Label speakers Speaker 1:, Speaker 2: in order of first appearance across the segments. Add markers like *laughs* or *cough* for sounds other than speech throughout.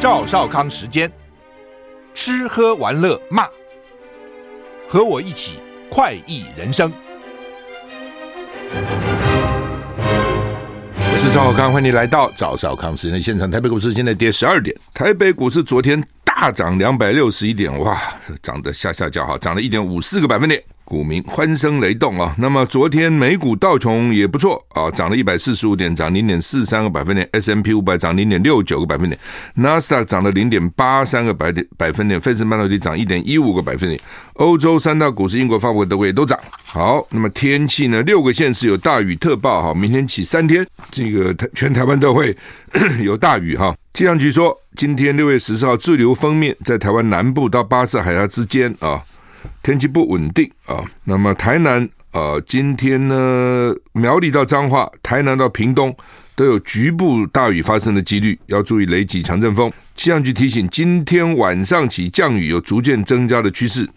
Speaker 1: 赵少康时间，吃喝玩乐骂，和我一起快意人生。
Speaker 2: 我是赵少康，欢迎你来到赵少康时间的现场。台北股市现在跌十二点，台北股市昨天大涨两百六十一点，哇，涨得吓吓叫哈，涨了一点五四个百分点。股民欢声雷动啊！那么昨天美股道琼也不错啊，涨了一百四十五点，涨零点四三个百分点；S&P 五百涨零点六九个百分点；纳斯达克涨了零点八三个百点百分点；费城半导体涨一点一五个百分点。欧洲三大股市，英国、法国、德国也都涨。好，那么天气呢？六个县市有大雨特报哈，明天起三天，这个全台湾都会 *coughs* 有大雨哈。气象局说，今天六月十四号滞留锋面在台湾南部到巴士海峡之间啊。天气不稳定啊，那么台南啊，今天呢，苗栗到彰化，台南到屏东都有局部大雨发生的几率，要注意雷击、强阵风。气象局提醒，今天晚上起降雨有逐渐增加的趋势，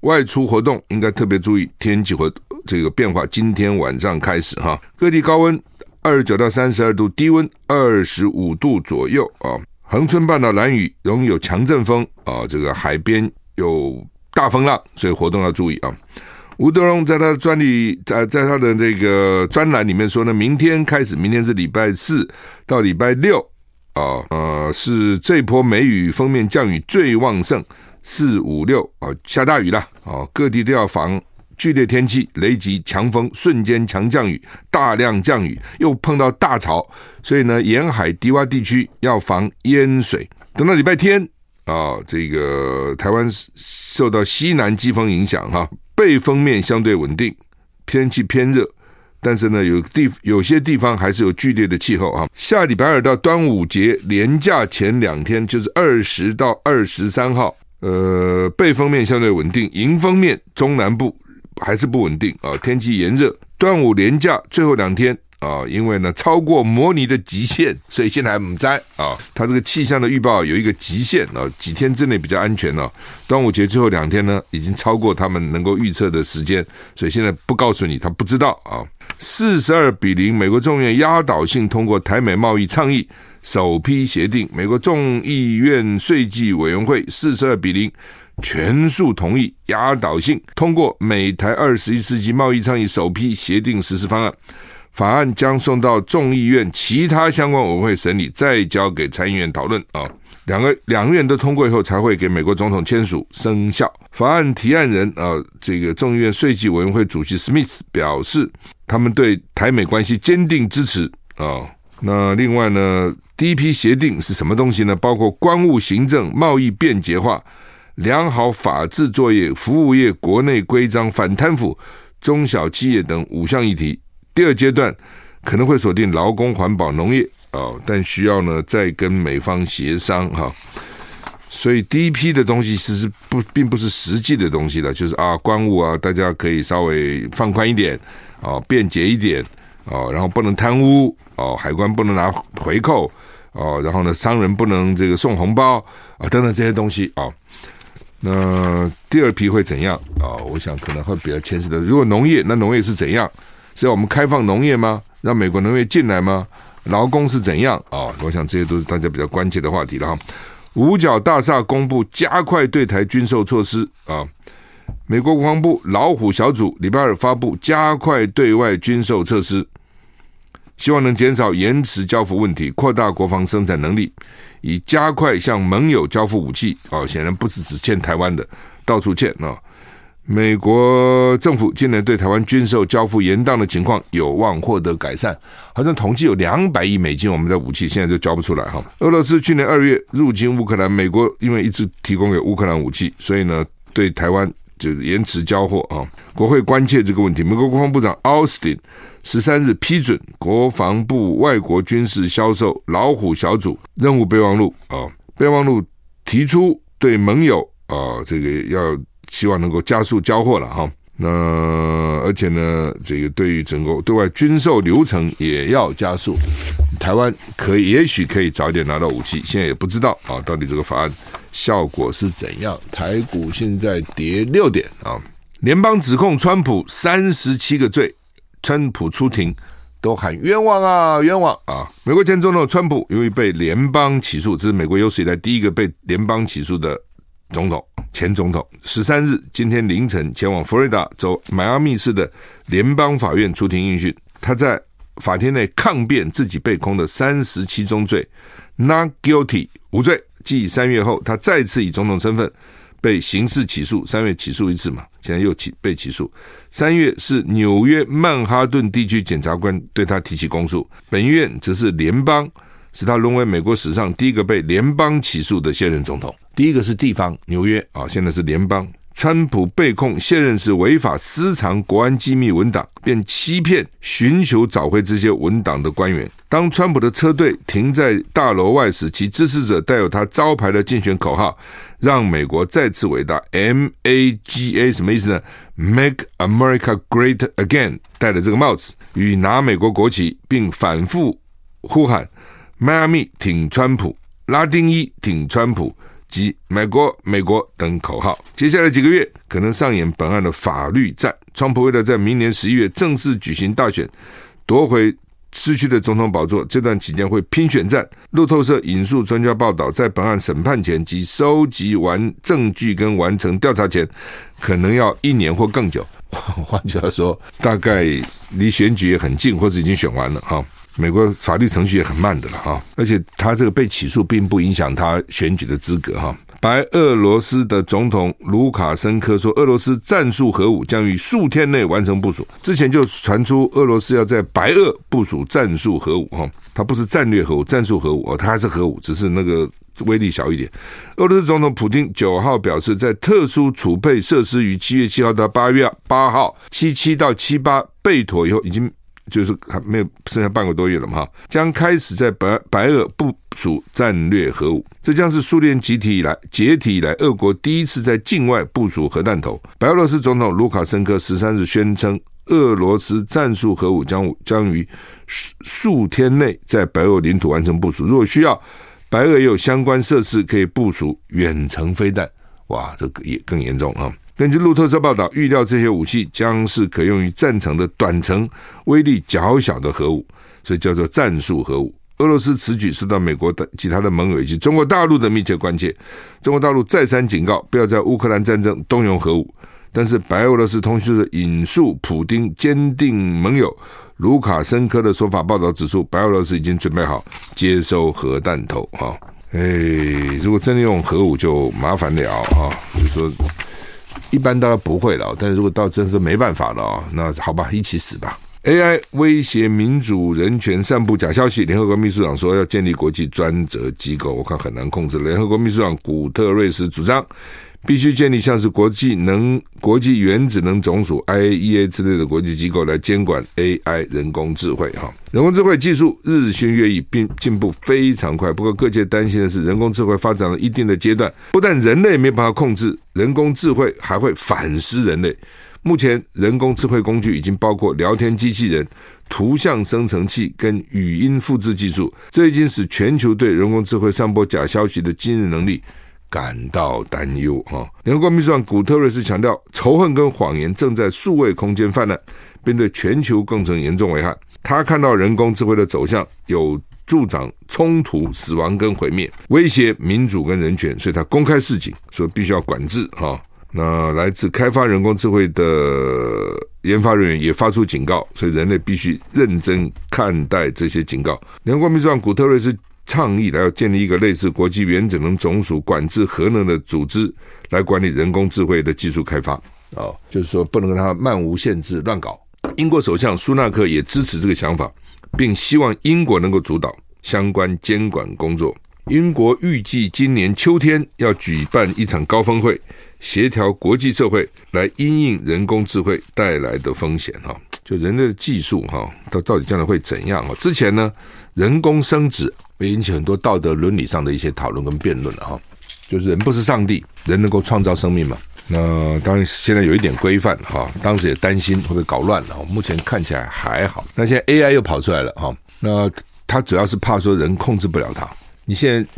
Speaker 2: 外出活动应该特别注意天气和这个变化。今天晚上开始哈，各地高温二十九到三十二度，低温二十五度左右啊。恒春半岛兰屿容易有强阵风啊，这个海边有。大风浪，所以活动要注意啊！吴德荣在他的专利在在他的这个专栏里面说呢，明天开始，明天是礼拜四到礼拜六啊，呃，是这波梅雨锋面降雨最旺盛，四五六啊，下大雨了啊，各地都要防剧烈天气、雷击、强风、瞬间强降雨、大量降雨，又碰到大潮，所以呢，沿海低洼地区要防淹水。等到礼拜天。啊，这个台湾受到西南季风影响，哈，背风面相对稳定，天气偏热，但是呢，有地有些地方还是有剧烈的气候啊。下礼拜二到端午节连假前两天，就是二十到二十三号，呃，背风面相对稳定，迎风面中南部还是不稳定啊，天气炎热。端午连假最后两天。啊，因为呢超过模拟的极限，所以现在还不摘啊。它这个气象的预报有一个极限啊，几天之内比较安全了。端午节最后两天呢，已经超过他们能够预测的时间，所以现在不告诉你，他不知道啊。四十二比零，美国众院压倒性通过台美贸易倡议首批协定。美国众议院税计委员会四十二比零全数同意，压倒性通过美台二十一世纪贸易倡议首批协定实施方案。法案将送到众议院其他相关委员会审理，再交给参议院讨论啊。两个两院都通过以后，才会给美国总统签署生效。法案提案人啊，这个众议院税计委员会主席史密斯表示，他们对台美关系坚定支持啊。那另外呢，第一批协定是什么东西呢？包括关务行政、贸易便捷化、良好法治作业、服务业国内规章、反贪腐、中小企业等五项议题。第二阶段可能会锁定劳工、环保、农业、哦，但需要呢再跟美方协商哈。所以第一批的东西其实不并不是实际的东西了，就是啊，关务啊，大家可以稍微放宽一点啊、哦，便捷一点啊、哦，然后不能贪污哦，海关不能拿回扣哦，然后呢，商人不能这个送红包啊，等等这些东西啊、哦。那第二批会怎样啊、哦？我想可能会比较牵涉的。如果农业，那农业是怎样？是要我们开放农业吗？让美国农业进来吗？劳工是怎样啊、我想这些都是大家比较关切的话题了哈。五角大厦公布加快对台军售措施啊。美国国防部老虎小组礼拜二发布加快对外军售措施，希望能减少延迟交付问题，扩大国防生产能力，以加快向盟友交付武器。哦，显然不是只欠台湾的，到处欠啊。美国政府今年对台湾军售交付延宕的情况有望获得改善，好像统计有两百亿美金我们的武器现在就交不出来哈。俄罗斯去年二月入侵乌克兰，美国因为一直提供给乌克兰武器，所以呢对台湾就是延迟交货啊。国会关切这个问题，美国国防部长奥斯汀十三日批准国防部外国军事销售老虎小组任务备忘录啊，备忘录提出对盟友啊这个要。希望能够加速交货了哈，那而且呢，这个对于整个对外军售流程也要加速。台湾可以，也许可以早点拿到武器，现在也不知道啊，到底这个法案效果是怎样。台股现在跌六点啊，联邦指控川普三十七个罪，川普出庭都喊冤枉啊，冤枉啊！美国前总统川普由于被联邦起诉，这是美国有史以来第一个被联邦起诉的总统，前总统。十三日今天凌晨前往佛罗里达州迈阿密市的联邦法院出庭应讯，他在法庭内抗辩自己被控的三十七宗罪，not guilty 无罪。继三月后，他再次以总统身份。被刑事起诉，三月起诉一次嘛，现在又起被起诉。三月是纽约曼哈顿地区检察官对他提起公诉，本院则是联邦，使他沦为美国史上第一个被联邦起诉的现任总统。第一个是地方纽约啊，现在是联邦。川普被控现任是违法私藏国安机密文档，便欺骗、寻求找回这些文档的官员。当川普的车队停在大楼外时，其支持者带有他招牌的竞选口号。让美国再次伟大，MAGA 什么意思呢？Make America Great Again，戴着这个帽子，与拿美国国旗，并反复呼喊“迈阿密挺川普”、“拉丁裔挺川普”及“美国美国”等口号。接下来几个月可能上演本案的法律战。川普为了在明年十一月正式举行大选，夺回。失去的总统宝座，这段期间会拼选战。路透社引述专家报道，在本案审判前及收集完证据跟完成调查前，可能要一年或更久。*laughs* 换句话说，大概离选举也很近，或者已经选完了哈。美国法律程序也很慢的了哈，而且他这个被起诉，并不影响他选举的资格哈。白俄罗斯的总统卢卡申科说，俄罗斯战术核武将于数天内完成部署。之前就传出俄罗斯要在白俄部署战术核武，哈，它不是战略核武，战术核武哦，它还是核武，只是那个威力小一点。俄罗斯总统普丁九号表示，在特殊储备设施于七月七号到八月八号七七到七八备妥以后，已经。就是还没有剩下半个多月了嘛，哈，将开始在白白俄部署战略核武，这将是苏联解体以来解体以来俄国第一次在境外部署核弹头。白俄罗斯总统卢卡申科十三日宣称，俄罗斯战术核武将将于数天内在白俄领土完成部署，如果需要，白俄也有相关设施可以部署远程飞弹。哇，这个也更严重啊！根据路透社报道，预料这些武器将是可用于战场的短程、威力较小的核武，所以叫做战术核武。俄罗斯此举受到美国的其他的盟友以及中国大陆的密切关切。中国大陆再三警告，不要在乌克兰战争动用核武。但是白俄罗斯通讯社引述普丁坚定盟友卢卡申科的说法报道指出，白俄罗斯已经准备好接收核弹头。哈，哎，如果真的用核武，就麻烦了啊！就说。一般大家不会了，但是如果到真是没办法了，那好吧，一起死吧。AI 威胁民主人权，散布假消息。联合国秘书长说要建立国际专责机构，我看很难控制。联合国秘书长古特瑞斯主张。必须建立像是国际能、国际原子能总署 IAEA 之类的国际机构来监管 AI 人工智慧。哈，人工智慧技术日新月异，并进步非常快。不过，各界担心的是，人工智慧发展了一定的阶段，不但人类没办法控制，人工智慧还会反噬人类。目前，人工智慧工具已经包括聊天机器人、图像生成器跟语音复制技术，这已经使全球对人工智慧散播假消息的惊人能力。感到担忧哈！联合国秘书长古特瑞斯强调，仇恨跟谎言正在数位空间泛滥，并对全球构成严重危害。他看到人工智慧的走向有助长冲突、死亡跟毁灭，威胁民主跟人权，所以他公开示警，说必须要管制哈。那来自开发人工智慧的研发人员也发出警告，所以人类必须认真看待这些警告。联合国秘书长古特瑞斯。倡议来要建立一个类似国际原子能总署管制核能的组织，来管理人工智慧的技术开发。哦，就是说不能让它漫无限制乱搞。英国首相苏纳克也支持这个想法，并希望英国能够主导相关监管工作。英国预计今年秋天要举办一场高峰会，协调国际社会来因应人工智慧带来的风险。哈，就人类的技术哈，到到底将来会怎样？哈，之前呢，人工生殖。会引起很多道德伦理上的一些讨论跟辩论了哈，就是人不是上帝，人能够创造生命嘛？那当然现在有一点规范哈，当时也担心会不会搞乱了，目前看起来还好。那现在 AI 又跑出来了哈，那他主要是怕说人控制不了他。你现在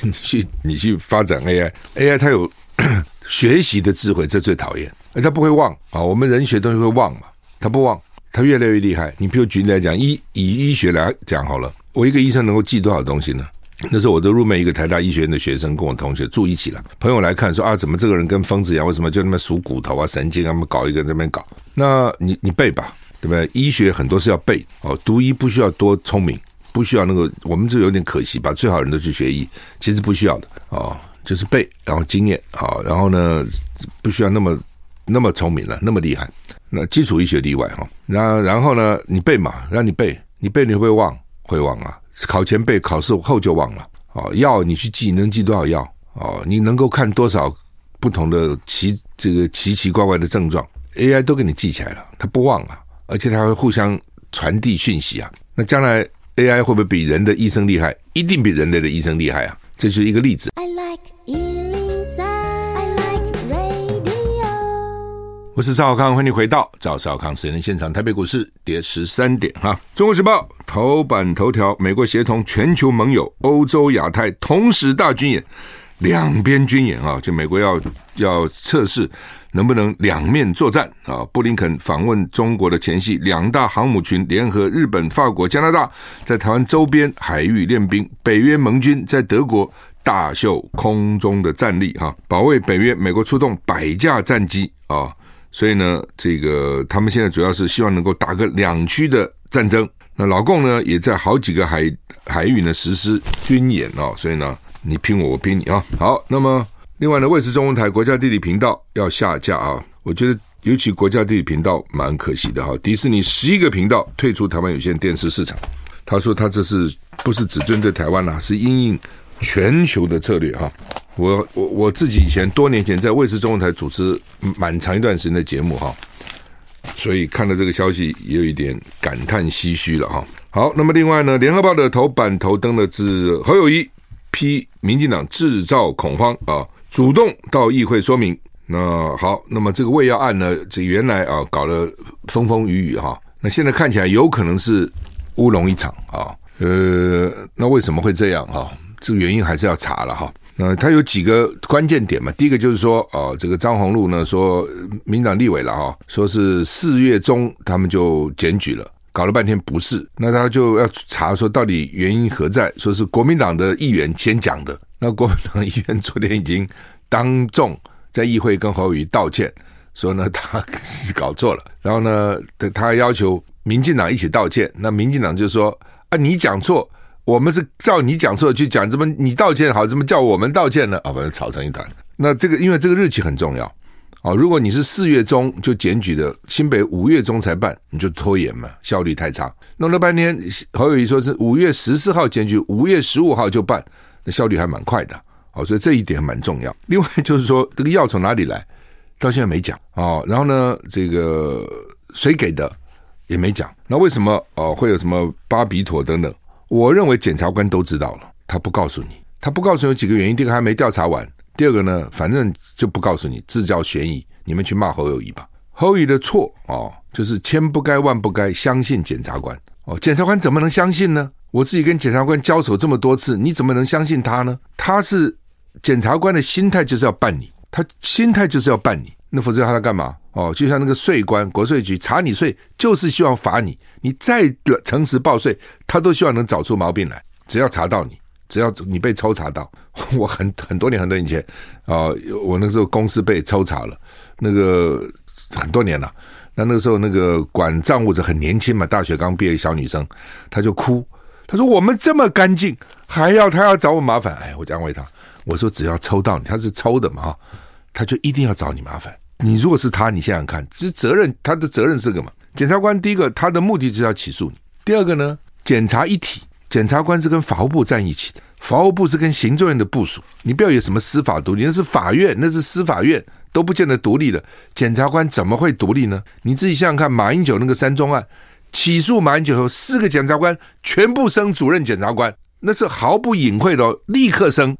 Speaker 2: 你去你去发展 AI，AI 它有 *coughs* 学习的智慧，这最讨厌，而他不会忘啊。我们人学东西会忘嘛，它不忘。它越来越厉害。你比如举例来讲，医以医学来讲好了，我一个医生能够记多少东西呢？那时候我都入门一个台大医学院的学生，跟我同学住一起了。朋友来看说啊，怎么这个人跟疯子一样？为什么就那么数骨头啊、神经啊？他们搞一个在那边搞。那你你背吧，对不对？医学很多是要背哦，读医不需要多聪明，不需要那个。我们这有点可惜，把最好人都去学医，其实不需要的哦，就是背，然后经验啊、哦，然后呢，不需要那么那么聪明了，那么厉害。那基础医学例外哈。然然后呢，你背嘛，让你背，你背你会忘？会忘啊。考前背，考试后就忘了。哦，药你去记，能记多少药？哦，你能够看多少不同的奇这个奇奇怪怪的症状？AI 都给你记起来了，它不忘啊，而且它会互相传递讯息啊。那将来 AI 会不会比人的医生厉害？一定比人类的医生厉害啊！这就是一个例子。I like 我是赵少康，欢迎回到赵少康时间现场。台北股市跌十三点哈。中国时报头版头条：美国协同全球盟友，欧洲亚太同时大军演，两边军演啊，就美国要要测试能不能两面作战啊。布林肯访问中国的前夕，两大航母群联合日本、法国、加拿大，在台湾周边海域练兵。北约盟军在德国大秀空中的战力哈，保卫北约。美国出动百架战机啊。所以呢，这个他们现在主要是希望能够打个两区的战争。那老共呢，也在好几个海海域呢实施军演哦。所以呢，你拼我，我拼你啊。好，那么另外呢，卫视中文台国家地理频道要下架啊。我觉得尤其国家地理频道蛮可惜的哈。迪士尼十一个频道退出台湾有线电视市场。他说他这是不是只针对台湾啊？是因应全球的策略哈。我我我自己以前多年前在卫视中文台主持蛮长一段时间的节目哈，所以看到这个消息也有一点感叹唏嘘了哈。好，那么另外呢，联合报的头版头登的是侯友谊批民进党制造恐慌啊，主动到议会说明。那好，那么这个喂药案呢，这原来啊搞了风风雨雨哈，那现在看起来有可能是乌龙一场啊。呃，那为什么会这样哈？这个原因还是要查了哈。那他有几个关键点嘛？第一个就是说，哦，这个张宏禄呢说，民党立委了哈，说是四月中他们就检举了，搞了半天不是，那他就要查说到底原因何在？说是国民党的议员先讲的，那国民党议员昨天已经当众在议会跟侯宇道歉，说呢他是搞错了，然后呢他要求民进党一起道歉，那民进党就说啊你讲错。我们是照你讲错去讲，怎么你道歉好，怎么叫我们道歉呢？啊，反正吵成一团。那这个因为这个日期很重要啊，如果你是四月中就检举的，新北五月中才办，你就拖延嘛，效率太差。弄了半天，侯友谊说是五月十四号检举，五月十五号就办，那效率还蛮快的。哦，所以这一点蛮重要。另外就是说，这个药从哪里来，到现在没讲哦。然后呢，这个谁给的也没讲。那为什么哦会有什么巴比妥等等？我认为检察官都知道了，他不告诉你，他不告诉你有几个原因。第一个还没调查完，第二个呢，反正就不告诉你，制造悬疑。你们去骂侯友谊吧，侯友谊的错哦，就是千不该万不该相信检察官哦。检察官怎么能相信呢？我自己跟检察官交手这么多次，你怎么能相信他呢？他是检察官的心态就是要办你，他心态就是要办你，那否则他在干嘛？哦，就像那个税官，国税局查你税，就是希望罚你。你再诚实报税，他都希望能找出毛病来。只要查到你，只要你被抽查到，*laughs* 我很很多年很多年前啊，我那时候公司被抽查了，那个很多年了。那那个时候那个管账务者很年轻嘛，大学刚毕业小女生，她就哭，她说：“我们这么干净，还要他要找我麻烦？”哎，我就安慰她，我说：“只要抽到你，他是抽的嘛，哈，他就一定要找你麻烦。”你如果是他，你想想看，这责任他的责任是什么？检察官第一个，他的目的就是要起诉你；第二个呢，检察一体，检察官是跟法务部站一起的，法务部是跟行政院的部署。你不要有什么司法独立，那是法院，那是司法院，都不见得独立的。检察官怎么会独立呢？你自己想想看，马英九那个三中案起诉马英九后，四个检察官全部升主任检察官，那是毫不隐晦的，立刻升。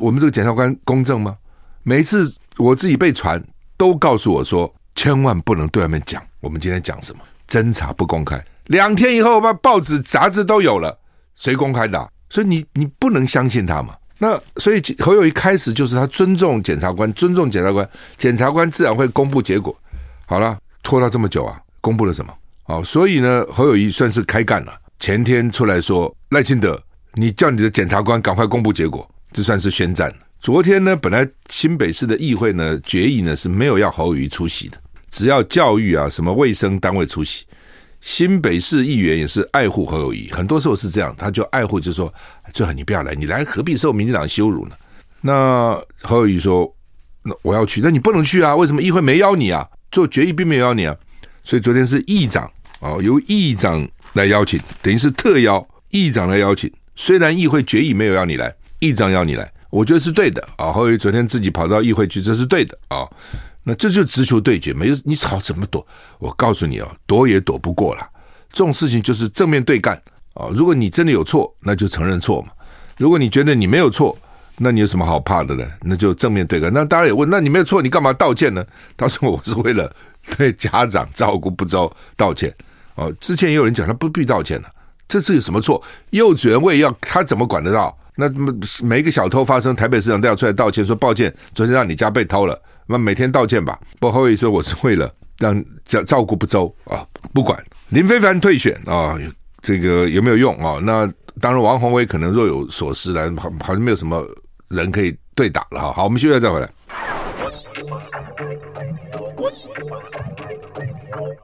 Speaker 2: 我们这个检察官公正吗？每次我自己被传。都告诉我说，千万不能对外面讲。我们今天讲什么？侦查不公开。两天以后，把报纸杂志都有了，谁公开的？所以你你不能相信他嘛。那所以侯友宜开始就是他尊重检察官，尊重检察官，检察官自然会公布结果。好了，拖到这么久啊，公布了什么哦，所以呢，侯友谊算是开干了。前天出来说赖清德，你叫你的检察官赶快公布结果，这算是宣战。昨天呢，本来新北市的议会呢决议呢是没有要侯友谊出席的，只要教育啊什么卫生单位出席。新北市议员也是爱护侯友谊，很多时候是这样，他就爱护，就说最好你不要来，你来何必受民进党羞辱呢？那侯友谊说，那我要去，那你不能去啊？为什么议会没邀你啊？做决议并没有邀你啊？所以昨天是议长哦，由议长来邀请，等于是特邀议长来邀请。虽然议会决议没有邀你来，议长邀你来，我觉得是对的啊。侯友昨天自己跑到议会去，这是对的啊。那这就直球对决，没有你吵怎么躲？我告诉你哦，躲也躲不过了。这种事情就是正面对干啊！如果你真的有错，那就承认错嘛。如果你觉得你没有错，那你有什么好怕的呢？那就正面对干。那当然也问，那你没有错，你干嘛道歉呢？他说我是为了对家长照顾不周道歉。哦，之前也有人讲他不必道歉了，这次有什么错？幼稚园位要他怎么管得到？那么每一个小偷发生，台北市长都要出来道歉，说抱歉，昨天让你家被偷了。那每天道歉吧。不过侯友宜说我是为了让照照顾不周啊，不管林非凡退选啊，这个有没有用啊？那当然王鸿薇可能若有所思了，好好像没有什么人可以对打了哈。好，我们休息再回来。我喜欢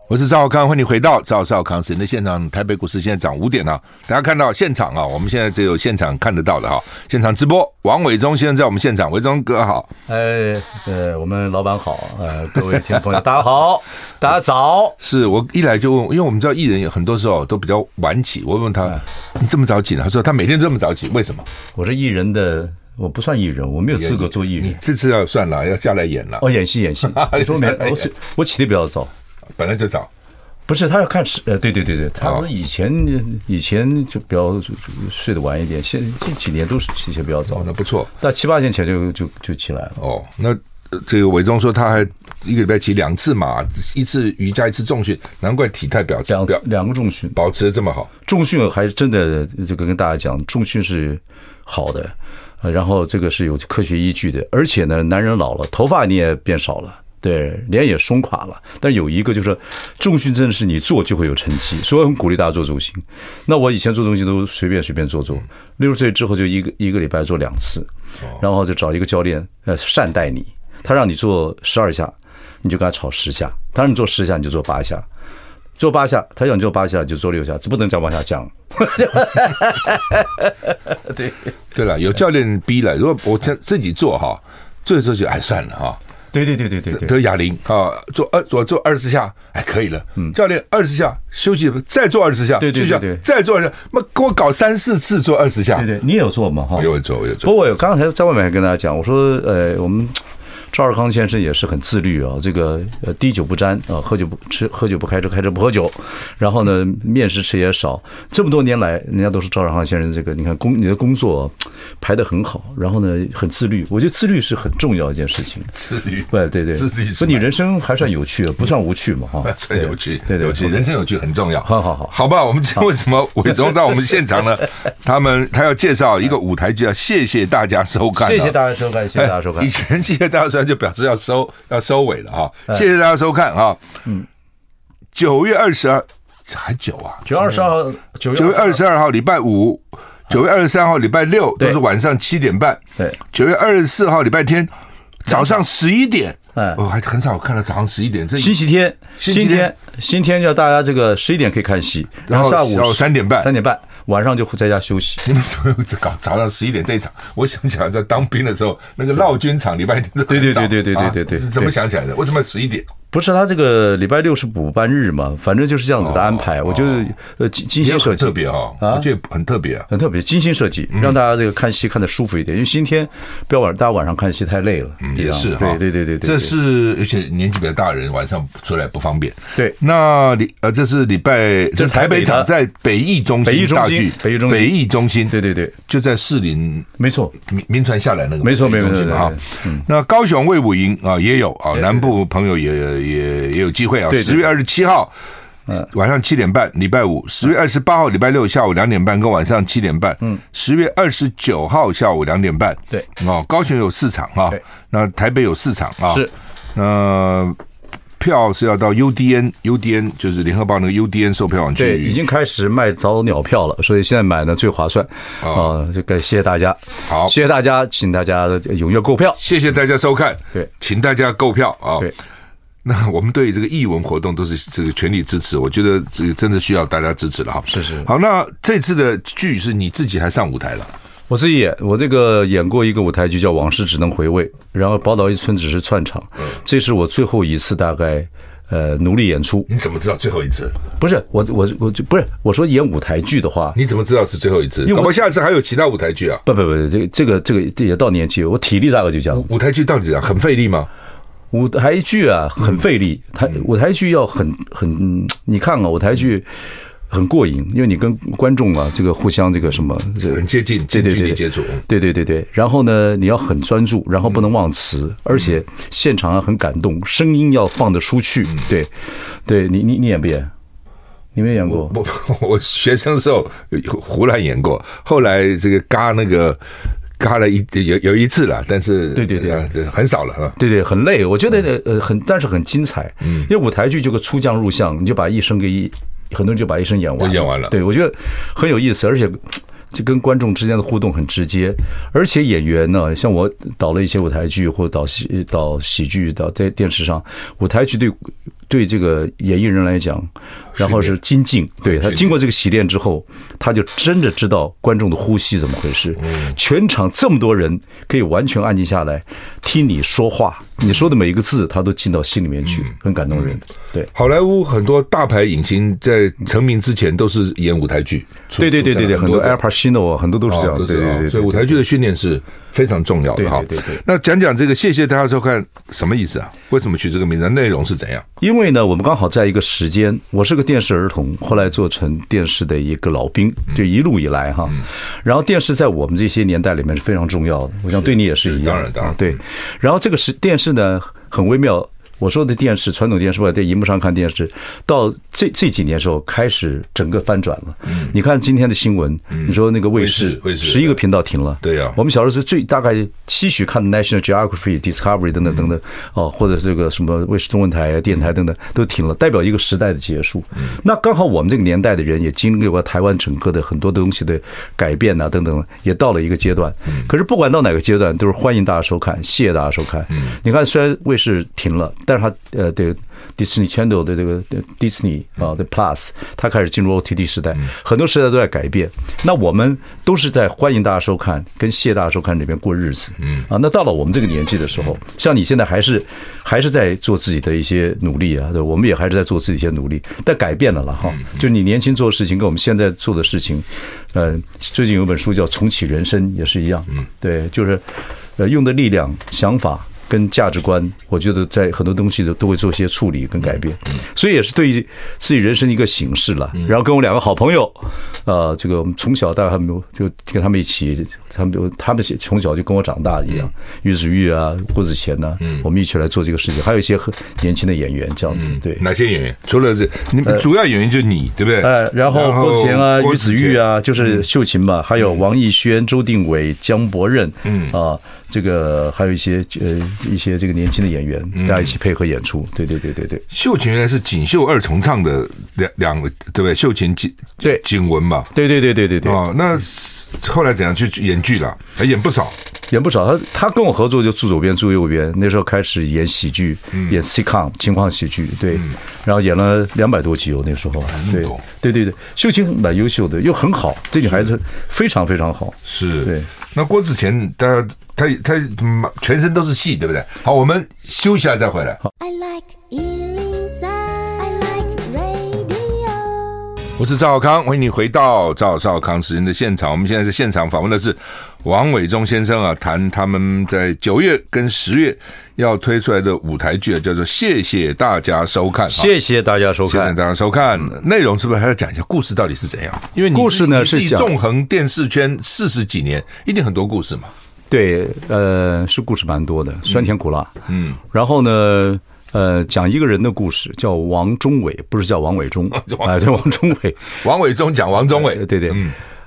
Speaker 2: 我是赵少康，欢迎你回到赵少康时间的现场。台北股市现在涨五点啊，大家看到现场啊，我们现在只有现场看得到的哈，现场直播。王伟忠先生在我们现场，伟忠哥好。
Speaker 3: 哎，呃，我们老板好，呃，各位听众朋友大家好，大家早。
Speaker 2: 是我一来就问，因为我们知道艺人有很多时候都比较晚起，我问他，哎、你这么早起呢？他说他每天这么早起，为什么？
Speaker 3: 我是艺人的。我不算艺人，我没有资格做艺人。
Speaker 2: 你这次要算了，要下来演了。
Speaker 3: 哦，演戏演戏。*laughs* 我起我起的比较早，
Speaker 2: 本来就早。
Speaker 3: 不是他要看时，呃，对对对对，他说以前以前就比较睡得晚一点，现近几年都是起的比较早。
Speaker 2: 那不错，
Speaker 3: 但七八年前就就就起来了。
Speaker 2: 哦，那这个伟忠说他还一个礼拜骑两次马，一次瑜伽，一次重训，难怪体态表
Speaker 3: 两两个重训
Speaker 2: 保持的这么好。
Speaker 3: 重训还真的这个跟大家讲，重训是好的。然后这个是有科学依据的，而且呢，男人老了，头发你也变少了，对，脸也松垮了。但有一个就是，重训真的是你做就会有成绩，所以我很鼓励大家做重心。那我以前做重心都随便随便做做，六十岁之后就一个一个礼拜做两次，然后就找一个教练，呃，善待你，他让你做十二下，你就跟他吵十下；他让你做十下，你就做八下。做八下，他让你做八下就做六下，这不能再往下降。*laughs*
Speaker 2: 对对了，有教练逼了。如果我自自己做哈，做的时候就哎算了哈。
Speaker 3: 对对对对对，
Speaker 2: 比如哑铃啊，做二做做二十下哎可以了。嗯，教练二十下休息，再做二十下，
Speaker 3: 对对对，
Speaker 2: 再做二十下，那给我搞三四次做二十下。
Speaker 3: 对对，你也有做吗？哈，
Speaker 2: 有做，有做。
Speaker 3: 不过我刚才在外面还跟大家讲，我说呃我们。赵尔康先生也是很自律啊，这个呃滴酒不沾啊，喝酒不吃，喝酒不开车，开车不喝酒，然后呢面食吃也少。这么多年来，人家都是赵尔康先生这个，你看工你的工作排得很好，然后呢很自律。我觉得自律是很重要一件事情。
Speaker 2: 自律，*laughs*
Speaker 3: 对对对，自律。不，你人生还算有趣，不算无趣嘛哈。*laughs*
Speaker 2: 算有趣，对对，有趣，人生有趣很重要。
Speaker 3: 好好好，
Speaker 2: 好吧，我们为什么伟忠到我们现场呢？他们他要介绍一个舞台剧，要谢谢大家收看。
Speaker 3: 谢谢大家收看，谢谢大家收看。
Speaker 2: 以前谢谢大家收看。就表示要收要收尾了哈，谢谢大家收看哈。嗯，九月二十二还久啊，
Speaker 3: 九月二十二号，
Speaker 2: 九月二十二号礼拜五，九月二十三号礼拜六都是晚上七点半。对，九月二十四号礼拜天早上十一点。哎，我还很少看到早上十一点。这
Speaker 3: 星期天，星期天，星期天叫大家这个十一点可以看戏，然后下午
Speaker 2: 三点半，
Speaker 3: 三点半。晚上就会在家休息。
Speaker 2: 你们怎么搞早上十一点这一场？我想起来在当兵的时候，那个闹军场礼拜天。
Speaker 3: 对对对对对对对对，
Speaker 2: 怎么想起来的？为什么要十一点？
Speaker 3: 不是他这个礼拜六是补班日嘛？反正就是这样子的安排。我觉得呃精精心设计，
Speaker 2: 特别啊啊，我觉得很特别啊，
Speaker 3: 很特别，精心设计，让大家这个看戏看的舒服一点。因为今天不要晚，大家晚上看戏太累了。
Speaker 2: 嗯也是哈，
Speaker 3: 对对对对，
Speaker 2: 这是而且年纪比较大的人晚上出来不方便。
Speaker 3: 对，
Speaker 2: 那礼呃这是礼拜这是台北场在北艺中心大剧，
Speaker 3: 北艺中心，
Speaker 2: 北艺中心，
Speaker 3: 对对对，
Speaker 2: 就在士林，
Speaker 3: 没错，
Speaker 2: 名名传下来那个
Speaker 3: 没错没错
Speaker 2: 啊。那高雄魏武营啊也有啊，南部朋友也也也有。机会啊！十月二十七号，嗯，晚上七点半，礼拜五；十月二十八号，礼拜六下午两点半，跟晚上七点半。嗯，十月二十九号下午两点半。对，哦，高雄有四场啊，那台北有四场啊。是，那票是要到 UDN，UDN 就是联合报那个 UDN 售票网去，
Speaker 3: 对，已经开始卖早鸟票了，所以现在买呢最划算啊！这个谢谢大家，
Speaker 2: 好，
Speaker 3: 谢谢大家，请大家踊跃购票，
Speaker 2: 谢谢大家收看，
Speaker 3: 对，
Speaker 2: 请大家购票啊！
Speaker 3: 对，*laughs*
Speaker 2: 那我们对这个艺文活动都是这个全力支持，我觉得这个真的需要大家支持了哈。
Speaker 3: 是是，
Speaker 2: 好，那这次的剧是你自己还上舞台了？
Speaker 3: 我自己演，我这个演过一个舞台剧叫《往事只能回味》，然后《宝岛一村》只是串场，这是我最后一次大概呃努力演出。
Speaker 2: 你怎么知道最后一次？
Speaker 3: 不是我我我就不是我说演舞台剧的话，
Speaker 2: 你怎么知道是最后一次？
Speaker 3: 因为
Speaker 2: 我下次还有其他舞台剧啊？
Speaker 3: 不不不，这个这个这个也到年纪，我体力大概就这样。
Speaker 2: 舞台剧到底怎样？很费力吗？
Speaker 3: 舞台剧啊，很费力。台舞台剧要很很，你看啊，舞台剧。很过瘾，因为你跟观众啊，这个互相这个什么，
Speaker 2: 很接近，近距离接触，
Speaker 3: 对对对对。然后呢，你要很专注，然后不能忘词，而且现场要很感动，声音要放得出去。对，对你你你演不演？你没演过？
Speaker 2: 我 *laughs* 我学生的时候胡乱演过，后来这个嘎那个嘎了一有有一次了，但是
Speaker 3: 对对对
Speaker 2: 对很少了啊。
Speaker 3: 对对，很累。我觉得呃很，但是很精彩。嗯，因为舞台剧就个出将入相，你就把一生给一。很多人就把一生演完了，
Speaker 2: 演完了。
Speaker 3: 对，我觉得很有意思，而且 *tsk* 就跟观众之间的互动很直接。而且演员呢，像我导了一些舞台剧，或导戏、导喜剧，导在电视上，舞台剧对对这个演艺人来讲。然后是精进，对，他经过这个洗练之后，他就真的知道观众的呼吸怎么回事。全场这么多人可以完全安静下来听你说话，你说的每一个字他都进到心里面去，很感动人。对，
Speaker 2: 好莱坞很多大牌影星在成名之前都是演舞台剧。
Speaker 3: 对对对对对，很多 Al Pacino 啊，很多都是这样。对对对，
Speaker 2: 所以舞台剧的训练是非常重要的。哈，对对。那讲讲这个，谢谢大家收看，什么意思啊？为什么取这个名字？内容是怎样？
Speaker 3: 因为呢，我们刚好在一个时间，我是个。电视儿童，后来做成电视的一个老兵，就一路以来哈。然后电视在我们这些年代里面是非常重要的，我想对你也是一样。
Speaker 2: 当然，当然，
Speaker 3: 对。然后这个是电视是呢，很微妙。我说的电视，传统电视，我在荧幕上看电视，到这这几年的时候开始整个翻转了。嗯，你看今天的新闻，你说那个卫视，卫视十一个频道停了。
Speaker 2: 对呀，
Speaker 3: 我们小时候是最大概期许看 National Geography、Discovery 等等等等，哦，或者是这个什么卫视中文台啊、电台等等都停了，代表一个时代的结束。那刚好我们这个年代的人也经历过台湾整个的很多东西的改变啊，等等，也到了一个阶段。可是不管到哪个阶段，都是欢迎大家收看，谢谢大家收看。你看，虽然卫视停了。但是他呃，对，Disney Channel 的这个 Disney 啊，的 Plus，他开始进入 OTT 时代，很多时代都在改变。那我们都是在欢迎大家收看，跟谢大家收看里面过日子。嗯啊，那到了我们这个年纪的时候，像你现在还是还是在做自己的一些努力啊，对，我们也还是在做自己一些努力，但改变了了哈。就你年轻做的事情跟我们现在做的事情，呃，最近有本书叫《重启人生》，也是一样。嗯，对，就是呃，用的力量、想法。跟价值观，我觉得在很多东西都都会做些处理跟改变，所以也是对于自己人生一个形式了。然后跟我两个好朋友，呃，这个我们从小大概还没有就跟他们一起，他们就他们从小就跟我长大一样，于子玉啊，郭子乾呐，我们一起来做这个事情。还有一些很年轻的演员这样子，对。
Speaker 2: 哪些演员？除了这，你们主要演员就是你，对不对？
Speaker 3: 哎，然后郭子乾啊，于子玉啊，就是秀琴嘛，还有王艺轩、周定伟、江伯任，嗯啊。这个还有一些呃一些这个年轻的演员，大家一起配合演出。对对对对对。
Speaker 2: 秀琴原来是锦绣二重唱的两两个，对不对？秀琴锦
Speaker 3: 对
Speaker 2: 锦文嘛。
Speaker 3: 对对对对对对。
Speaker 2: 哦，那后来怎样去演剧了？还演不少，
Speaker 3: 演不少。他他跟我合作就住左边住右边，那时候开始演喜剧，演 sitcom 情况喜剧，对。然后演了两百多集哦，那时候。对对对对，秀清蛮优秀的，又很好，这女孩子非常非常好。
Speaker 2: 是。
Speaker 3: 对。
Speaker 2: 那郭子乾，他他他全身都是戏，对不对？好，我们休息一下再回来。好。我是赵少康，欢迎你回到赵少康时间的现场。我们现在在现场访问的是王伟忠先生啊，谈他们在九月跟十月要推出来的舞台剧，叫做《谢谢大家收看》。
Speaker 3: 谢谢大家收看，
Speaker 2: 谢谢大家收看。内容是不是还要讲一下故事到底是怎样？因为
Speaker 3: 故事呢是
Speaker 2: 纵横电视圈四十几年，一定很多故事嘛。
Speaker 3: 对，呃，是故事蛮多的，酸甜苦辣。嗯，然后呢，呃，讲一个人的故事，叫王中伟，不是叫王伟忠，*laughs* 啊，叫王中伟。*laughs*
Speaker 2: 王伟忠讲王中伟，
Speaker 3: 对对。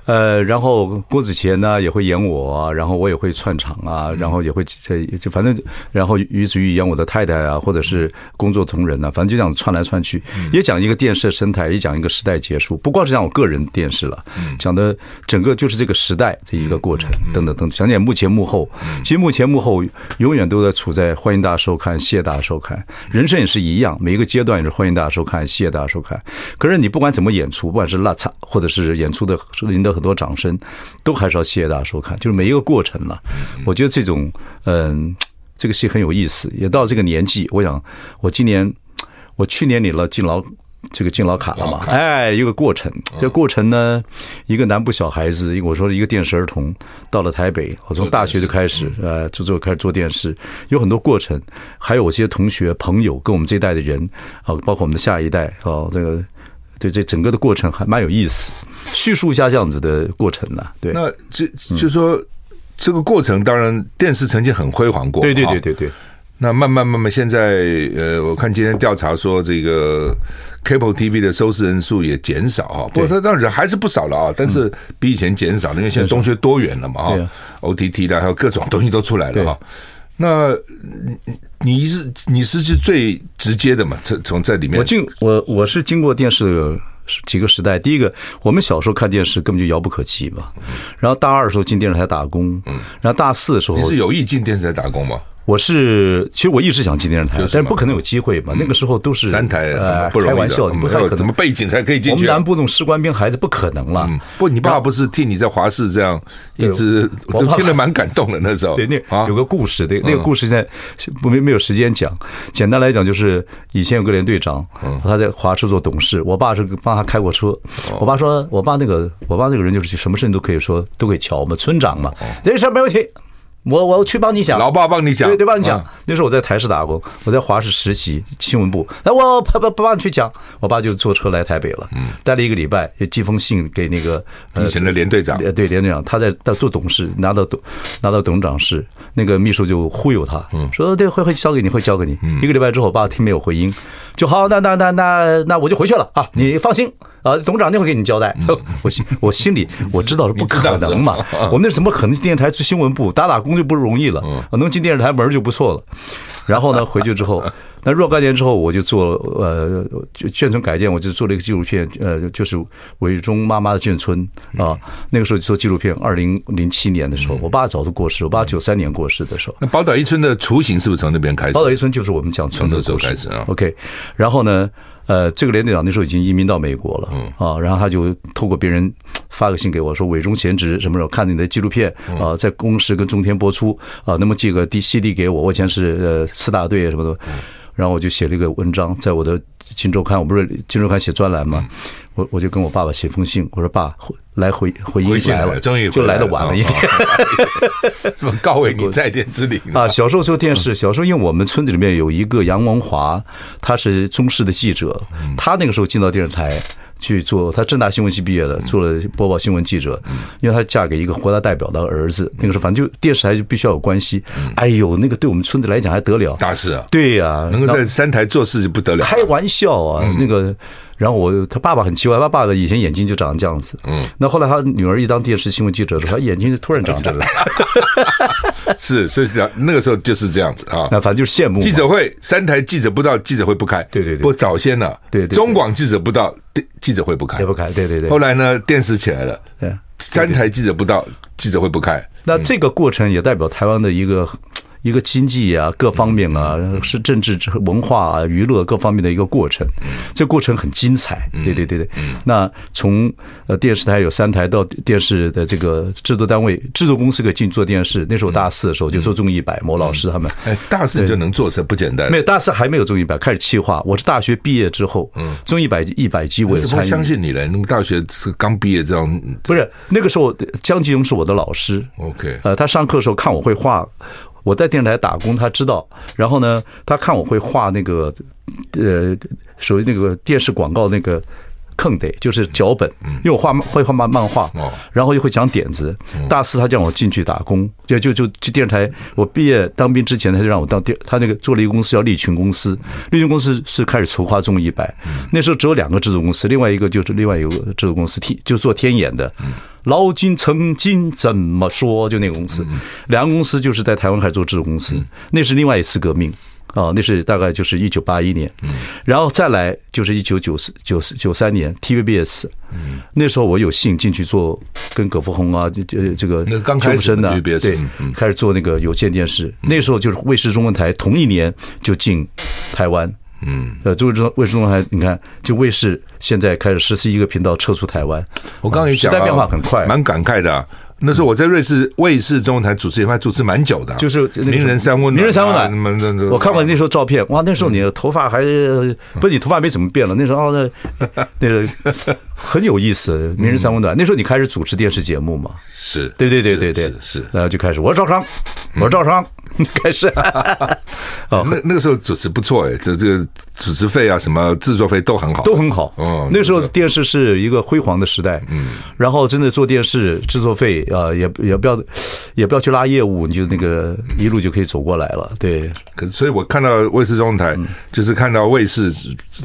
Speaker 3: 呃，然后郭子乾呢也会演我啊，然后我也会串场啊，然后也会就反正，然后于子玉演我的太太啊，或者是工作同仁呐、啊，反正就这样串来串去，也讲一个电视的生态，也讲一个时代结束。不光是讲我个人电视了，讲的整个就是这个时代这一个过程，等等等，讲点幕前幕后。其实幕前幕后永远都在处在欢迎大家收看，谢谢大家收看。人生也是一样，每一个阶段也是欢迎大家收看，谢谢大家收看。可是你不管怎么演出，不管是邋遢，或者是演出的赢得很多掌声，都还是要谢谢大家收看。就是每一个过程了，我觉得这种嗯，这个戏很有意思。也到这个年纪，我想我今年我去年领了敬老这个敬老卡了嘛？哎，一个过程。这个过程呢，一个南部小孩子，我说一个电视儿童到了台北，我从大学就开始呃，就就开始做电视，有很多过程。还有我这些同学朋友跟我们这一代的人啊，包括我们的下一代啊，这个。对，这整个的过程还蛮有意思，叙述一下这样子的过程呢。对，
Speaker 2: 那这就是说、嗯、这个过程，当然电视曾经很辉煌过。
Speaker 3: 对对对对对。
Speaker 2: 那慢慢慢慢，现在呃，我看今天调查说，这个 Cable TV 的收视人数也减少哈，不过它当然还是不少了啊，但是比以前减少了，因为现在东西多元了嘛哈，OTT 的还有各种东西都出来了哈。那你是你是是最直接的嘛？从从在里面，
Speaker 3: 我进我我是经过电视的几个时代。第一个，我们小时候看电视根本就遥不可及嘛。然后大二的时候进电视台打工，嗯，然后大四的时候
Speaker 2: 你是有意进电视台打工吗？
Speaker 3: 我是，其实我一直想进电视台，但是不可能有机会嘛。那个时候都是
Speaker 2: 三台，
Speaker 3: 呃，开玩笑，不太可能。
Speaker 2: 怎么背景才可以进去？
Speaker 3: 我们南部那种士官兵孩子不可能了。
Speaker 2: 不，你爸爸不是替你在华视这样一直，我听得蛮感动的那时候。
Speaker 3: 对，那有个故事，对，那个故事现在没没有时间讲。简单来讲，就是以前有个连队长，他在华视做董事，我爸是帮他开过车。我爸说，我爸那个，我爸那个人就是什么事情都可以说，都可以瞧嘛，村长嘛，这事没问题。我我去帮你讲，
Speaker 2: 老爸帮你讲，
Speaker 3: 对对，帮你讲。那时候我在台视打工，我在华视实习新闻部，那我不不不帮你去讲。我爸就坐车来台北了，嗯，待了一个礼拜，就寄封信给那个
Speaker 2: 以前的连队长，
Speaker 3: 对连队长，他在在做董事，拿到董拿到董事长室，那个秘书就忽悠他，嗯，说对会会交给你，会交给你。一个礼拜之后，我爸听没有回音，就好，那那那那那我就回去了啊，你放心。啊，董事长那会给你交代。*laughs* 我心我心里我知道是不可能嘛，我们那怎么可能电视台去新闻部打打工就不容易了？能进电视台门就不错了。然后呢，回去之后，那若干年之后，我就做呃，就眷村改建，我就做了一个纪录片，呃，就是伟忠妈妈的眷村啊。那个时候就做纪录片，二零零七年的时候，我爸早就过世，我爸九三年过世的时候。
Speaker 2: 那宝岛一村的雏形是不是从那边开始？
Speaker 3: 宝岛一村就是我们讲村的时候开始啊。OK，然后呢？呃，这个连队长那时候已经移民到美国了，嗯啊，然后他就透过别人发个信给我说，伟忠贤侄什么时候看你的纪录片啊，在公视跟中天播出啊，那么寄个 D C D 给我，我以前是呃四大队什么的，然后我就写了一个文章，在我的《金周刊》，我不是《金周刊》写专栏吗？我我就跟我爸爸写封信，我说爸，来回回音来了，终于就来的晚了一点。*laughs*
Speaker 2: 这么告慰你在天之灵
Speaker 3: 啊！小时候做电视，小时候因为我们村子里面有一个杨文华，他是中视的记者，他那个时候进到电视台去做，他正大新闻系毕业的，做了播报新闻记者。因为他嫁给一个国家代表的儿子，那个时候反正就电视台就必须要有关系。哎呦，那个对我们村子来讲还得了？
Speaker 2: 大事啊！
Speaker 3: 对呀，
Speaker 2: 能够在三台做事就不得了。
Speaker 3: 开玩笑啊，那个。然后我他爸爸很奇怪，他爸爸以前眼睛就长这样子，嗯，那后来他女儿一当电视新闻记者的时候，他眼睛就突然长这样，*laughs*
Speaker 2: 是，所以讲那个时候就是这样子啊，
Speaker 3: 那反正就是羡慕。
Speaker 2: 记者会三台记者不到，记者会不开，
Speaker 3: 对对对，
Speaker 2: 不早先了，对对，中广记者不到，记者会不开，
Speaker 3: 不开，对对对。
Speaker 2: 后来呢，电视起来了，对，三台记者不到，记者会不开。
Speaker 3: 那这个过程也代表台湾的一个。一个经济啊，各方面啊，是政治、文化啊、娱乐各方面的一个过程，这过程很精彩。对对对对。那从呃电视台有三台到电视的这个制作单位、制作公司可以进做电视。那时候大四的时候就做综艺一百，某老师他们。
Speaker 2: 哎，大四就能做，成不简单。
Speaker 3: 没有大四还没有综艺一百开始企划。我是大学毕业之后，嗯，综艺一百一百集我也参与。
Speaker 2: 相信你了，那么大学是刚毕业这样。
Speaker 3: 不是那个时候，江吉荣是我的老师。
Speaker 2: OK，
Speaker 3: 呃，他上课的时候看我会画。我在电视台打工，他知道。然后呢，他看我会画那个，呃，属于那个电视广告那个坑得就是脚本，因为我画会画漫漫画，然后又会讲点子。大四他叫我进去打工，就就就去电视台。我毕业当兵之前，他就让我当电，他那个做了一个公司叫利群公司，利群公司是开始筹划综艺版。那时候只有两个制作公司，另外一个就是另外一个制作公司，天就做天眼的。老金曾经怎么说？就那个公司，两个公司就是在台湾开始做制作公司，那是另外一次革命。啊、哦，那是大概就是一九八一年，嗯，然后再来就是一九九四九四九三年 TVBS，嗯，那时候我有幸进去做跟葛福洪啊，这这个
Speaker 2: 刚开始的
Speaker 3: 对，开始做那个有线电视，那时候就是卫视中文台同一年就进台湾，嗯，呃，中卫视卫视中文台，你看就卫视现在开始实施一个频道撤出台湾，
Speaker 2: 我刚刚也讲，
Speaker 3: 时代变化很快，
Speaker 2: 蛮感慨的。那时候我在瑞士卫视中文台主持，也还主持蛮久的，
Speaker 3: 就是
Speaker 2: 名人三温暖，
Speaker 3: 名人三温暖。我看过那时候照片，哇，那时候你的头发还不是你头发没怎么变了。那时候哦，那 *laughs* 那个很有意思，名人三温暖。那时候你开始主持电视节目嘛？
Speaker 2: 是
Speaker 3: 对对对对对是，然后就开始我是赵康，我是赵康。*laughs* 开始，*laughs*
Speaker 2: 哦，那那个时候主持不错哎，这这个主持费啊，什么制作费都很好，
Speaker 3: 都很好。哦，那时候电视是一个辉煌的时代，嗯，然后真的做电视制作费啊，也也不要也不要去拉业务，你就那个一路就可以走过来了。对，
Speaker 2: 可是所以我看到卫视中文台，就是看到卫视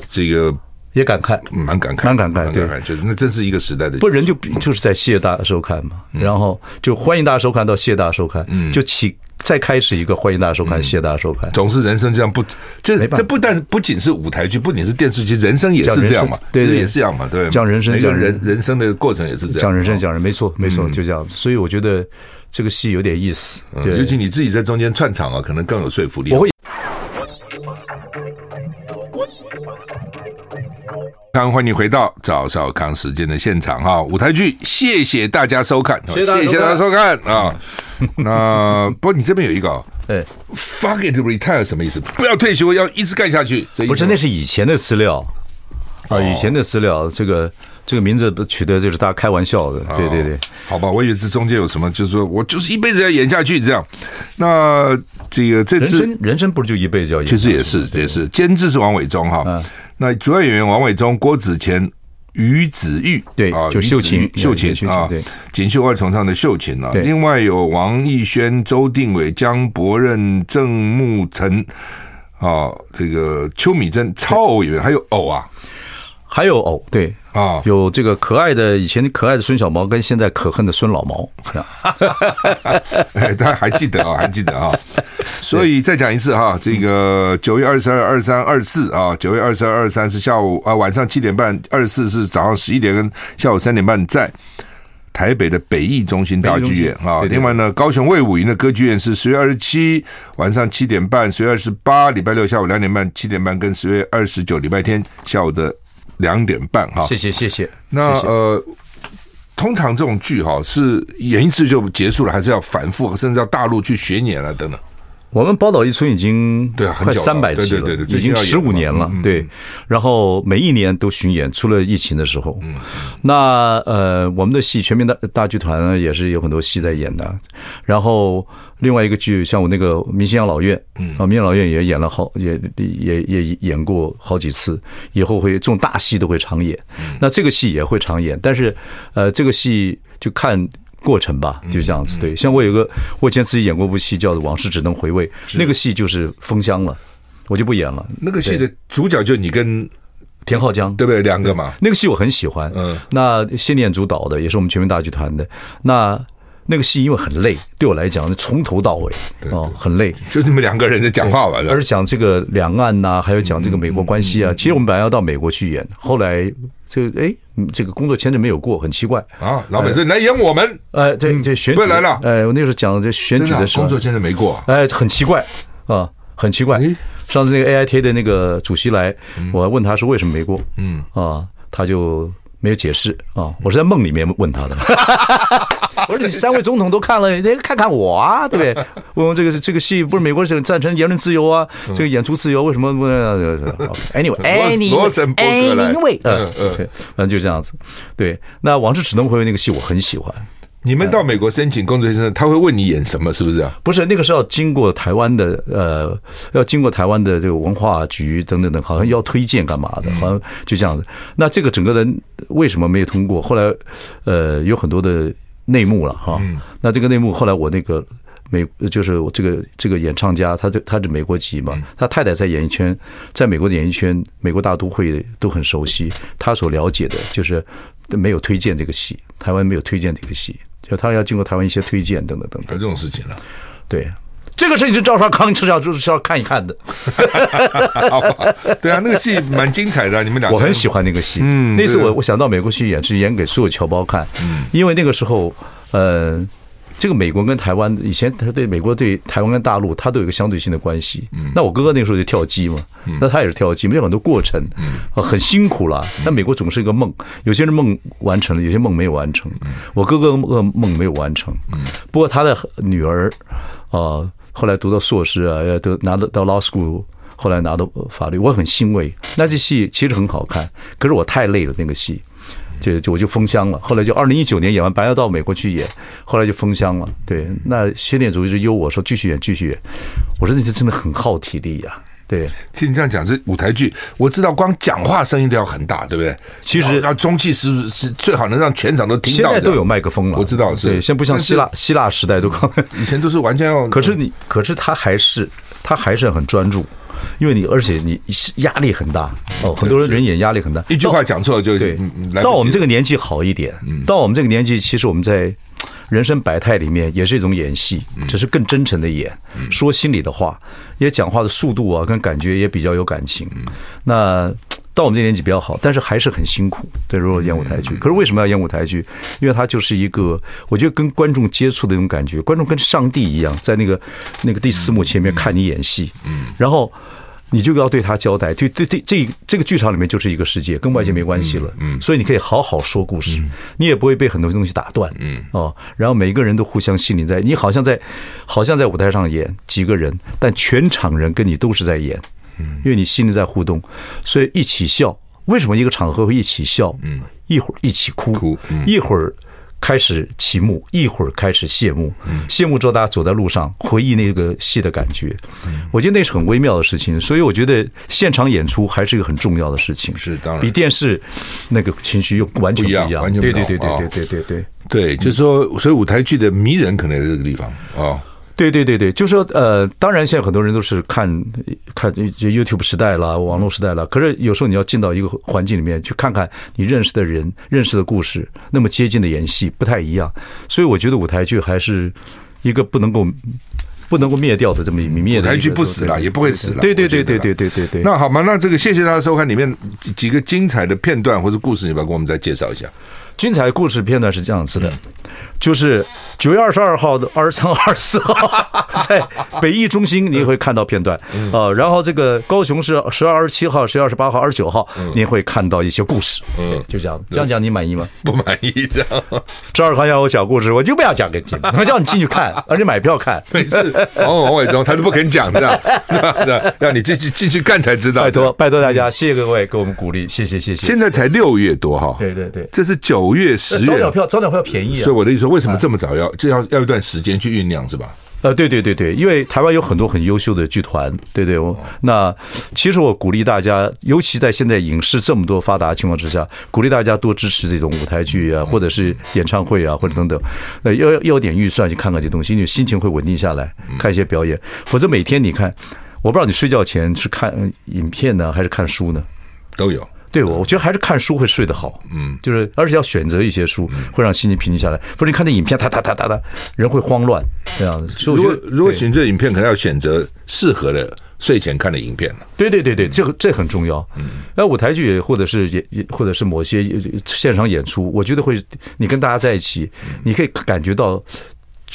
Speaker 2: 这个
Speaker 3: 也感慨，
Speaker 2: 蛮感慨，
Speaker 3: 蛮感慨，对，
Speaker 2: 就是那真是一个时代的，
Speaker 3: 不人就就是在谢大收看嘛，然后就欢迎大家收看到谢大收看，嗯，就起。再开始一个，欢迎大家收看，谢谢大家收看。
Speaker 2: 总是人生这样不，这这不但不仅是舞台剧，不仅是电视剧，人生也是这样嘛，对，也是这样嘛，对。
Speaker 3: 讲人生，讲
Speaker 2: 人人生的过程也是这样。
Speaker 3: 讲人生，讲人，没错，没错，就这样子。所以我觉得这个戏有点意思，
Speaker 2: 尤其你自己在中间串场啊，可能更有说服力。欢迎你回到赵少康时间的现场哈，舞台剧，谢谢大家收看，谢谢大家收看啊。*laughs* 那不过你这边有一个，哎，fuck it retire 什么意思？不要退休，要一直干下去。
Speaker 3: 不是，那是以前的资料啊，以前的资料，这个这个名字取得就是大家开玩笑的，对对对，
Speaker 2: 好吧，我以为这中间有什么，就是说我就是一辈子要演下去这样。那这个这
Speaker 3: 人生人生不是就一辈子要演？
Speaker 2: 其实也是也是，监制是王伟忠哈。那主要演员王伟忠、郭子乾、于子玉，对啊，就秀琴、秀琴啊，锦绣二重唱的秀琴啊。另外有王艺轩、周定伟、江伯任、郑木成啊，这个邱米珍超偶演员，还有偶啊。
Speaker 3: 还有哦，对啊，有这个可爱的以前可爱的孙小毛，跟现在可恨的孙老毛，*laughs*
Speaker 2: 哎，大家还记得啊，还记得啊。*laughs* 所以再讲一次哈，这个九月二十二、二三、二四啊，九月二十二、二三是下午啊晚上七点半，二四是早上十一点跟下午三点半，在台北的北艺中心大剧院啊。另外呢，高雄卫武营的歌剧院是十月二十七晚上七点半，十月二十八礼拜六下午两点半、七点半，跟十月二十九礼拜天下午的。两点半哈，
Speaker 3: 谢谢谢谢。
Speaker 2: 那呃，通常这种剧哈是演一次就结束了，还是要反复，甚至要大陆去巡演了等等。
Speaker 3: 我们宝岛一村已经对快三百集了，对对对，已经十五年了，对。然后每一年都巡演，除了疫情的时候。嗯。那呃，我们的戏全民大大剧团呢，也是有很多戏在演的。然后另外一个剧，像我那个《明星养老院》，嗯啊，《明星养老院》也演了好，也也也演过好几次。以后会这种大戏都会常演。那这个戏也会常演，但是呃，这个戏就看。过程吧，就这样子。对，像我有个，我以前自己演过部戏，叫做《往事只能回味》，那个戏就是封箱了，我就不演了。
Speaker 2: 那个戏的主角就你跟
Speaker 3: 田浩江，
Speaker 2: 对不对？两个嘛。
Speaker 3: 那个戏我很喜欢。嗯。那谢念主导的，也是我们全民大剧团的。那那个戏因为很累，对我来讲，从头到尾哦很累。
Speaker 2: 就你们两个人在讲话吧，
Speaker 3: 而是讲这个两岸呐，还有讲这个美国关系啊。其实我们本来要到美国去演，后来。这个哎，这个工作签证没有过，很奇怪。
Speaker 2: 啊！老板说来演我们，
Speaker 3: 哎，这这选
Speaker 2: 举来了，
Speaker 3: 哎，我那时候讲这选举的时候，
Speaker 2: 工作签证没过，
Speaker 3: 哎，很奇怪。啊，很奇怪。上次那个 AIT 的那个主席来，我还问他说为什么没过，嗯。啊，他就没有解释啊，我是在梦里面问他的。*laughs* 我说你三位总统都看了，你看看我啊，对不对？*laughs* 问问这个这个戏不是美国是赞成言论自由啊，这个演出自由为什么不？Anyway，Anyway，Anyway，嗯嗯，反正就这样子。对，那《往事只能回味》那个戏我很喜欢，
Speaker 2: 你们到美国申请工作签证，他会问你演什么，是不是啊？
Speaker 3: 不是，那个是要经过台湾的呃，要经过台湾的这个文化局等等等，好像要推荐干嘛的，好像就这样子。那这个整个人为什么没有通过？后来呃有很多的内幕了哈。那这个内幕后来我那个。美就是我这个这个演唱家，他这他是美国籍嘛，他太太在演艺圈，在美国的演艺圈，美国大都会都很熟悉。他所了解的就是没有推荐这个戏，台湾没有推荐这个戏，就他要经过台湾一些推荐等等等等。
Speaker 2: 有这种事情了，
Speaker 3: 对，这个事情是赵少康是要就是要看一看的。*laughs*
Speaker 2: 对啊，那个戏蛮精彩的，你们俩
Speaker 3: 我很喜欢那个戏。嗯，那次我我想到美国去演，是演给所有侨胞看。嗯，因为那个时候，呃。这个美国跟台湾以前他对美国对台湾跟大陆他都有一个相对性的关系。那我哥哥那个时候就跳机嘛，那他也是跳机，没有很多过程，很辛苦了。但美国总是一个梦，有些人梦完成了，有些梦没有完成。我哥哥噩梦没有完成，不过他的女儿啊，后来读到硕士啊，要得拿到到 law school，后来拿到法律，我很欣慰。那这戏其实很好看，可是我太累了那个戏。就就我就封箱了，后来就二零一九年演完，本来要到美国去演，后来就封箱了。对，那谢念祖一直邀我说继续演，继续演。我说那些真的很耗体力呀、啊。对，听
Speaker 2: 你这样讲这舞台剧，我知道光讲话声音都要很大，对不对？
Speaker 3: 其实
Speaker 2: 要中气十足，是最好能让全场都听到。
Speaker 3: 现在都有麦克风了，
Speaker 2: 我知道是。
Speaker 3: 对，现在不像希腊希腊时代都，
Speaker 2: 以前都是完全要。
Speaker 3: 可是你，可是他还是他还是很专注。因为你，而且你压力很大。哦，很多人人眼压力很大，
Speaker 2: 一句话讲错了就对。
Speaker 3: 到我们这个年纪好一点，到我们这个年纪，其实我们在人生百态里面也是一种演戏，只是更真诚的演，说心里的话，也讲话的速度啊跟感觉也比较有感情。那到我们这年纪比较好，但是还是很辛苦。对，如果演舞台剧，可是为什么要演舞台剧？因为它就是一个，我觉得跟观众接触的那种感觉，观众跟上帝一样，在那个那个第四幕前面看你演戏，嗯然后。你就要对他交代，对对对，这这个剧场里面就是一个世界，跟外界没关系了。嗯，所以你可以好好说故事，你也不会被很多东西打断。嗯，哦，然后每一个人都互相吸引，在你好像在，好像在舞台上演几个人，但全场人跟你都是在演。嗯，因为你心里在互动，所以一起笑。为什么一个场合会一起笑？嗯，一会儿一起哭，哭，一会儿。开始起幕，一会儿开始谢幕。谢幕之后，大家走在路上，回忆那个戏的感觉。我觉得那是很微妙的事情，所以我觉得现场演出还是一个很重要的事情。
Speaker 2: 是当然，
Speaker 3: 比电视那个情绪又完全不一样。
Speaker 2: 完全不一样。
Speaker 3: 对对对对对对对对
Speaker 2: 对，就是说，所以舞台剧的迷人可能在这个地方啊。
Speaker 3: 对对对对，就是说，呃，当然，现在很多人都是看看 YouTube 时代了，网络时代了。可是有时候你要进到一个环境里面去看看你认识的人、认识的故事，那么接近的演戏不太一样。所以我觉得舞台剧还是一个不能够不能够灭掉的这么一灭。
Speaker 2: 舞台剧不死了，也不会死了。
Speaker 3: 对对对对对对对对。
Speaker 2: 那好嘛，那这个谢谢大家收看里面几个精彩的片段或者故事，你把给我们再介绍一下。
Speaker 3: 精彩的故事片段是这样子的。就是九月二十二号的二十三、二十四号，*laughs* 在北艺中心，您会看到片段啊。然后这个高雄是十二、二十七号、十月二十八号、二十九号，您会看到一些故事。嗯，就这样，这样讲你满意吗？
Speaker 2: 不满意，这样。
Speaker 3: 赵二康要我讲故事，我就不要讲给你听，*laughs* 我叫你进去看，而且买票看。
Speaker 2: 每次王王伟忠他都不肯讲，*laughs* 这样，这样，让你进去进去看才知道。
Speaker 3: 拜托，拜托大家，谢谢各位给我们鼓励，谢谢谢谢。
Speaker 2: 现在才六月多哈，对对对，这是九月、十月，早鸟票，
Speaker 3: 早鸟票便宜啊。
Speaker 2: 所以我的意思说，为什么这么早要？这要要一段时间去酝酿，是吧？
Speaker 3: 呃，对对对对，因为台湾有很多很优秀的剧团，对对。我那其实我鼓励大家，尤其在现在影视这么多发达的情况之下，鼓励大家多支持这种舞台剧啊，或者是演唱会啊，或者等等。呃，要要有点预算去看看这东西，你心情会稳定下来，看一些表演。否则每天你看，我不知道你睡觉前是看影片呢，还是看书呢？
Speaker 2: 都有。
Speaker 3: 对，我我觉得还是看书会睡得好，嗯，就是而且要选择一些书，会让心情平静下来。不然你看那影片，哒哒哒哒哒，人会慌乱这样子。所以
Speaker 2: 如果如果选择影片，可能要选择适合的睡前看的影片了。
Speaker 3: 对对对对，这个这很重要。嗯，那舞台剧或者是也或者是某些现场演出，我觉得会你跟大家在一起，你可以感觉到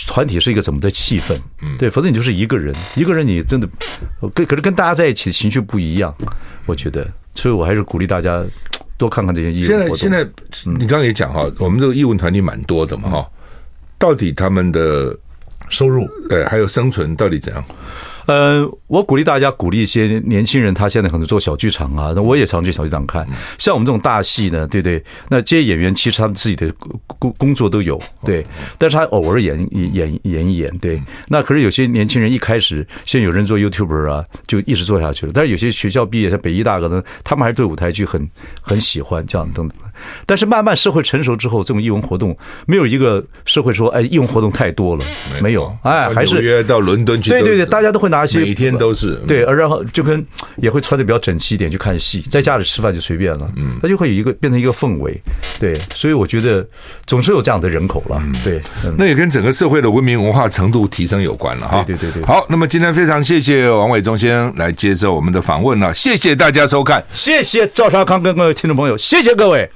Speaker 3: 团体是一个怎么的气氛。嗯，对，否则你就是一个人，一个人你真的跟可是跟大家在一起的情绪不一样，我觉得。所以我还是鼓励大家多看看这些艺人。
Speaker 2: 现在现在你刚刚也讲哈，我们这个义文团体蛮多的嘛哈，到底他们的
Speaker 3: 收入，
Speaker 2: 对，还有生存到底怎样？
Speaker 3: 呃，我鼓励大家鼓励一些年轻人，他现在可能做小剧场啊，那我也常去小剧场看。像我们这种大戏呢，对不对？那这些演员其实他们自己的工工作都有，对，但是他偶尔演演演一演，对。那可是有些年轻人一开始，现在有人做 YouTuber 啊，就一直做下去了。但是有些学校毕业，像北医大可能，他们还是对舞台剧很很喜欢，这样等等。但是慢慢社会成熟之后，这种义文活动没有一个社会说，哎，义文活动太多了，没有，哎，还是
Speaker 2: 约到伦敦去，
Speaker 3: 对对对，大家都会拿一些，
Speaker 2: 每天都是
Speaker 3: 对，而然后就跟也会穿的比较整齐一点去看戏，在家里吃饭就随便了，嗯，他就会有一个变成一个氛围，对，所以我觉得总是有这样的人口了，对，
Speaker 2: 那也跟整个社会的文明文化程度提升有关了哈，
Speaker 3: 对对对对。
Speaker 2: 好，那么今天非常谢谢王伟忠先生来接受我们的访问了，谢谢大家收看，
Speaker 3: 谢谢赵少康跟各位听众朋友，谢谢各位。